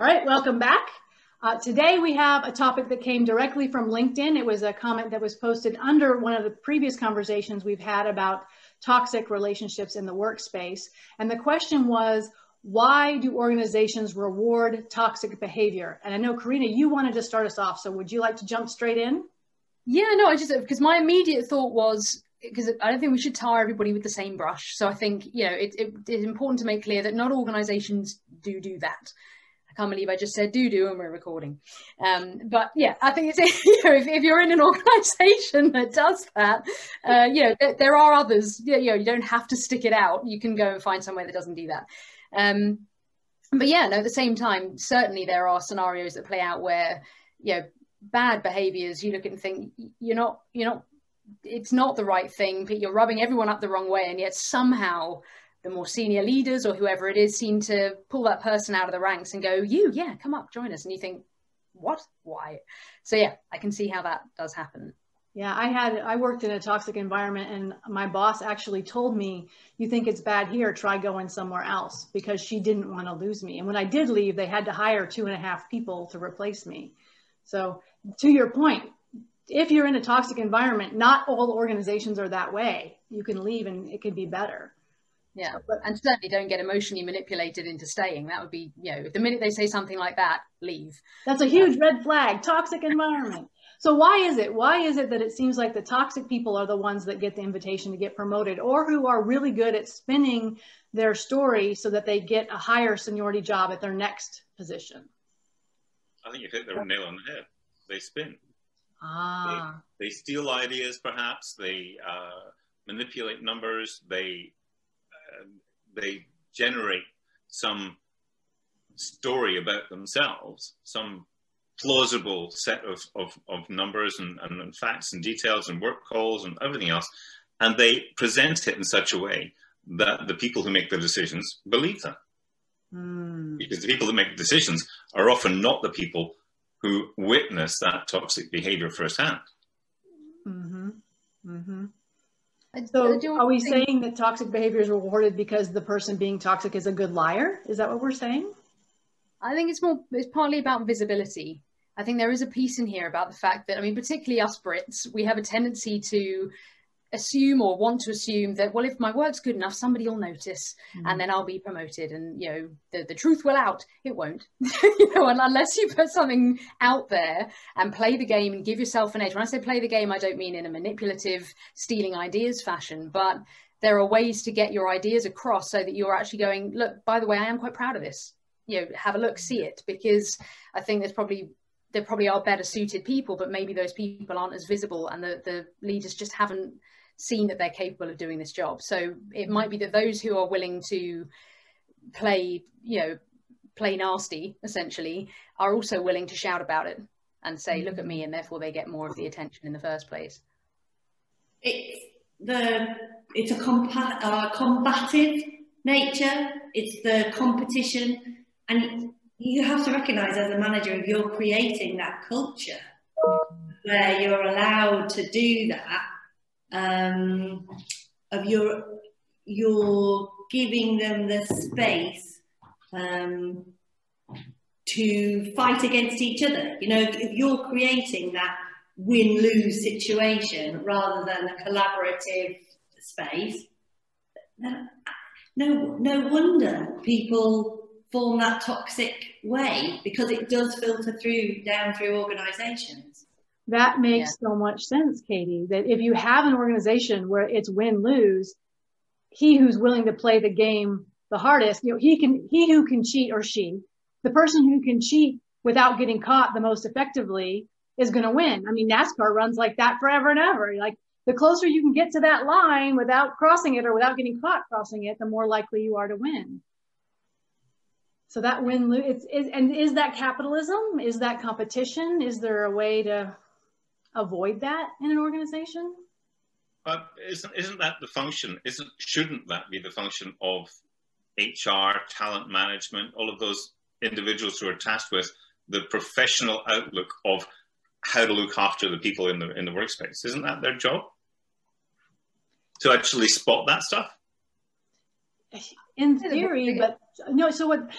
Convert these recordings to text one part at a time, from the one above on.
All right, welcome back. Uh, today we have a topic that came directly from LinkedIn. It was a comment that was posted under one of the previous conversations we've had about toxic relationships in the workspace. And the question was, why do organizations reward toxic behavior? And I know, Karina, you wanted to start us off. So would you like to jump straight in? Yeah, no, I just, because my immediate thought was, because I don't think we should tar everybody with the same brush. So I think, you know, it, it, it's important to make clear that not organizations do do that. Can't believe I just said do do and we're recording. Um, but yeah, I think it's you know if, if you're in an organisation that does that, uh, you know there, there, are others. You know you don't have to stick it out. You can go and find somewhere that doesn't do that. Um, but yeah, no. At the same time, certainly there are scenarios that play out where you know bad behaviours. You look at and think you're not you're not. It's not the right thing. But you're rubbing everyone up the wrong way, and yet somehow the more senior leaders or whoever it is seem to pull that person out of the ranks and go, you, yeah, come up, join us. And you think, what? Why? So yeah, I can see how that does happen. Yeah, I had I worked in a toxic environment and my boss actually told me, you think it's bad here, try going somewhere else because she didn't want to lose me. And when I did leave, they had to hire two and a half people to replace me. So to your point, if you're in a toxic environment, not all organizations are that way. You can leave and it can be better. Yeah, but, and certainly don't get emotionally manipulated into staying. That would be, you know, the minute they say something like that, leave. That's a huge red flag. Toxic environment. So why is it? Why is it that it seems like the toxic people are the ones that get the invitation to get promoted, or who are really good at spinning their story so that they get a higher seniority job at their next position? I think you hit the nail on the head. They spin. Ah. They, they steal ideas, perhaps. They uh, manipulate numbers. They they generate some story about themselves, some plausible set of, of, of numbers and, and, facts and details and work calls and everything else, and they present it in such a way that the people who make the decisions believe them. Mm. Because the people that make decisions are often not the people who witness that toxic behavior firsthand. Mm-hmm. Mm-hmm. So are we think... saying that toxic behavior is rewarded because the person being toxic is a good liar? Is that what we're saying? I think it's more, it's partly about visibility. I think there is a piece in here about the fact that, I mean, particularly us Brits, we have a tendency to assume or want to assume that well if my work's good enough somebody will notice mm. and then i'll be promoted and you know the, the truth will out. It won't. You know unless you put something out there and play the game and give yourself an edge. When i say play the game i don't mean in a manipulative stealing ideas fashion but there are ways to get your ideas across so that you're actually going look by the way i am quite proud of this. You know have a look see it because i think there's probably there probably are better suited people but maybe those people aren't as visible and the, the leaders just haven't seen that they're capable of doing this job. So it might be that those who are willing to play, you know, play nasty essentially are also willing to shout about it and say, look at me, and therefore they get more of the attention in the first place. It's the it's a compa- uh, combative nature. It's the competition, and you have to recognise as a manager if you're creating that culture where you're allowed to do that um, of your you're giving them the space um, to fight against each other. You know, if you're creating that win-lose situation rather than a collaborative space, no, no wonder people form that toxic way because it does filter through down through organisations. That makes yeah. so much sense, Katy, that if you have an organization where it's win lose, he who's willing to play the game the hardest, you know, he can, he who can cheat or she, the person who can cheat without getting caught the most effectively is going to win. I mean, NASCAR runs like that forever and ever. Like the closer you can get to that line without crossing it or without getting caught crossing it, the more likely you are to win. So that win lose, it's, is, and is that capitalism? Is that competition? Is there a way to avoid that in an organization? But isn't isn't that the function? Isn't shouldn't that be the function of HR, talent management, all of those individuals who are tasked with the professional outlook of how to look after the people in the in the workspace? Isn't that their job? To actually spot that stuff? In theory, but no. So what?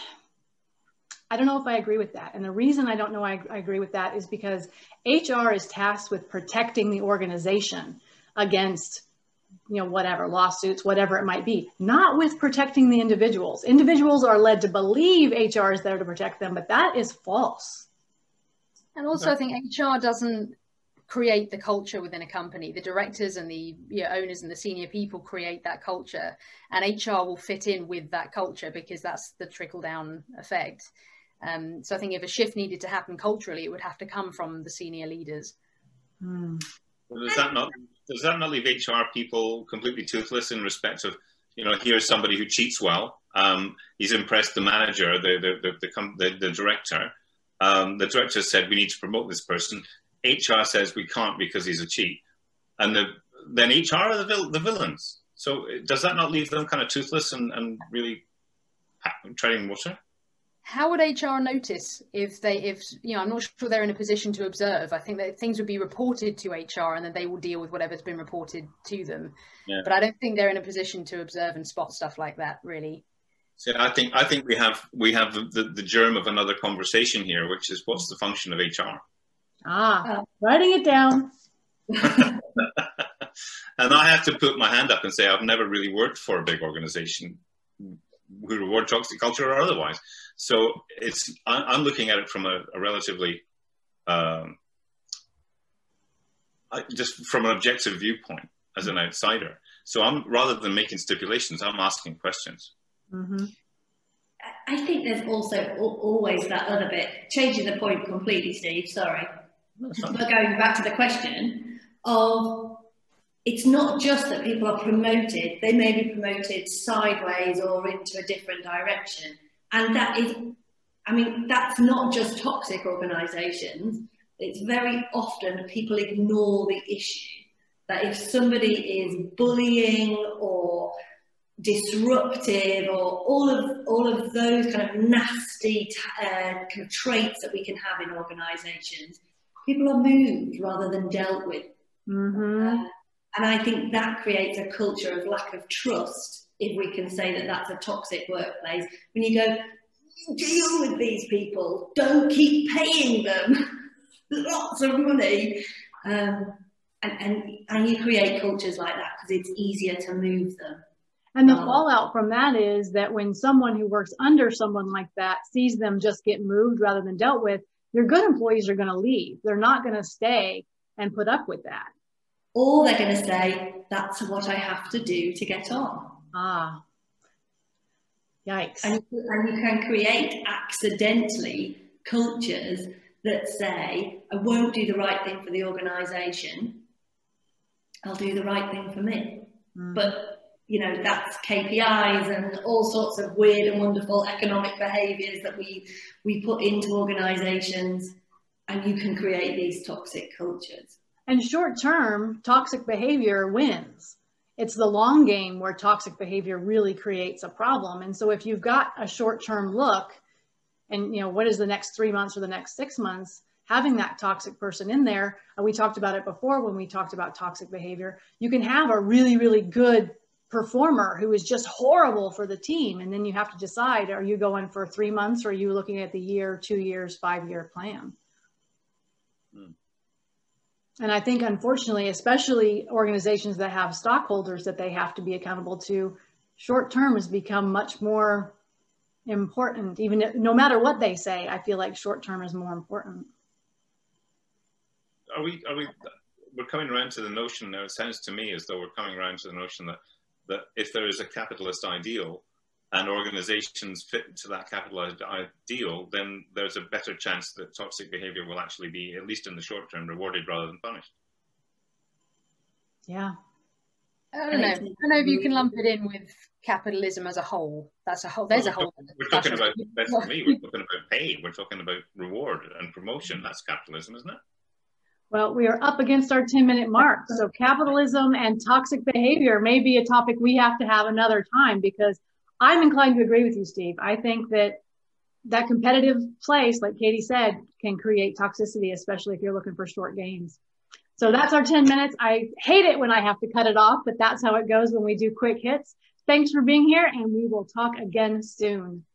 I don't know if I agree with that. And the reason I don't know I, I agree with that is because HR is tasked with protecting the organization against you know whatever lawsuits whatever it might be not with protecting the individuals individuals are led to believe hr is there to protect them but that is false and also i think hr doesn't create the culture within a company. The directors and the you know, owners and the senior people create that culture, and HR will fit in with that culture because that's the trickle down effect. Um, so I think if a shift needed to happen culturally, it would have to come from the senior leaders. Mm. Well, does that not does that not leave HR people completely toothless in respect of you know here's somebody who cheats well. Um, he's impressed the manager, the the the, the, the, the director. Um, the director said we need to promote this person. HR says we can't because he's a cheat, and the, then HR are the, vil- the villains. So does that not leave them kind of toothless and, and really treading water? How would HR notice if they, if you know, I'm not sure they're in a position to observe. I think that things would be reported to HR, and then they will deal with whatever's been reported to them. Yeah. But I don't think they're in a position to observe and spot stuff like that, really. So I think I think we have we have the, the germ of another conversation here, which is what's the function of HR? Ah, writing it down. and I have to put my hand up and say I've never really worked for a big organization who reward toxic culture or otherwise. So it's I'm looking at it from a, a relatively um, just from an objective viewpoint as an outsider. So I'm rather than making stipulations, I'm asking questions. Mm-hmm. I think there's also always that other bit, changing the point completely, Steve. Sorry but going back to the question of it's not just that people are promoted, they may be promoted sideways or into a different direction. And that is, I mean, that's not just toxic organisations. It's very often people ignore the issue that if somebody is bullying or disruptive or all of all of those kind of nasty uh, kind of traits that we can have in organisations, people are moved rather than dealt with. Mm-hmm. Uh, and I think that creates a culture of lack of trust, if we can say that that's a toxic workplace. When you go, deal with these people, don't keep paying them lots of money. Um, and, and, and you create cultures like that because it's easier to move them. And the um, fallout from that is that when someone who works under someone like that sees them just get moved rather than dealt with, your good employees are going to leave. They're not going to stay and put up with that. Or they're going to say, that's what I have to do to get on. Ah. Yikes. And, and you can create accidentally cultures that say, I won't do the right thing for the organisation, I'll do the right thing for me. Mm. But you know, that's KPIs and all sorts of weird and wonderful economic behaviors that we, we put into organizations and you can create these toxic cultures. And short term, toxic behavior wins. It's the long game where toxic behavior really creates a problem. And so if you've got a short term look and, you know, what is the next three months or the next six months, having that toxic person in there, uh, we talked about it before when we talked about toxic behavior, you can have a really, really good performer who is just horrible for the team. And then you have to decide, are you going for three months or are you looking at the year, two years, five year plan? And I think, unfortunately, especially organizations that have stockholders that they have to be accountable to, short term has become much more important. Even if, no matter what they say, I feel like short term is more important. Are we? Are we? We're coming around to the notion now. It sounds to me as though we're coming around to the notion that that if there is a capitalist ideal and organizations fit to that capitalized ideal, then there's a better chance that toxic behavior will actually be, at least in the short term, rewarded rather than punished. Yeah. I don't know. I don't know if you can lump it in with capitalism as a whole. That's a whole. There's well, a whole. We're talking about that's me. We're talking about pay. We're talking about reward and promotion. That's capitalism, isn't it? Well, we are up against our 10 minute mark. So capitalism and toxic behavior may be a topic we have to have another time because I'm inclined to agree with you, Steve. I think that that competitive place, like Katy said, can create toxicity, especially if you're looking for short gains. So that's our 10 minutes. I hate it when I have to cut it off, but that's how it goes when we do quick hits. Thanks for being here and we will talk again soon.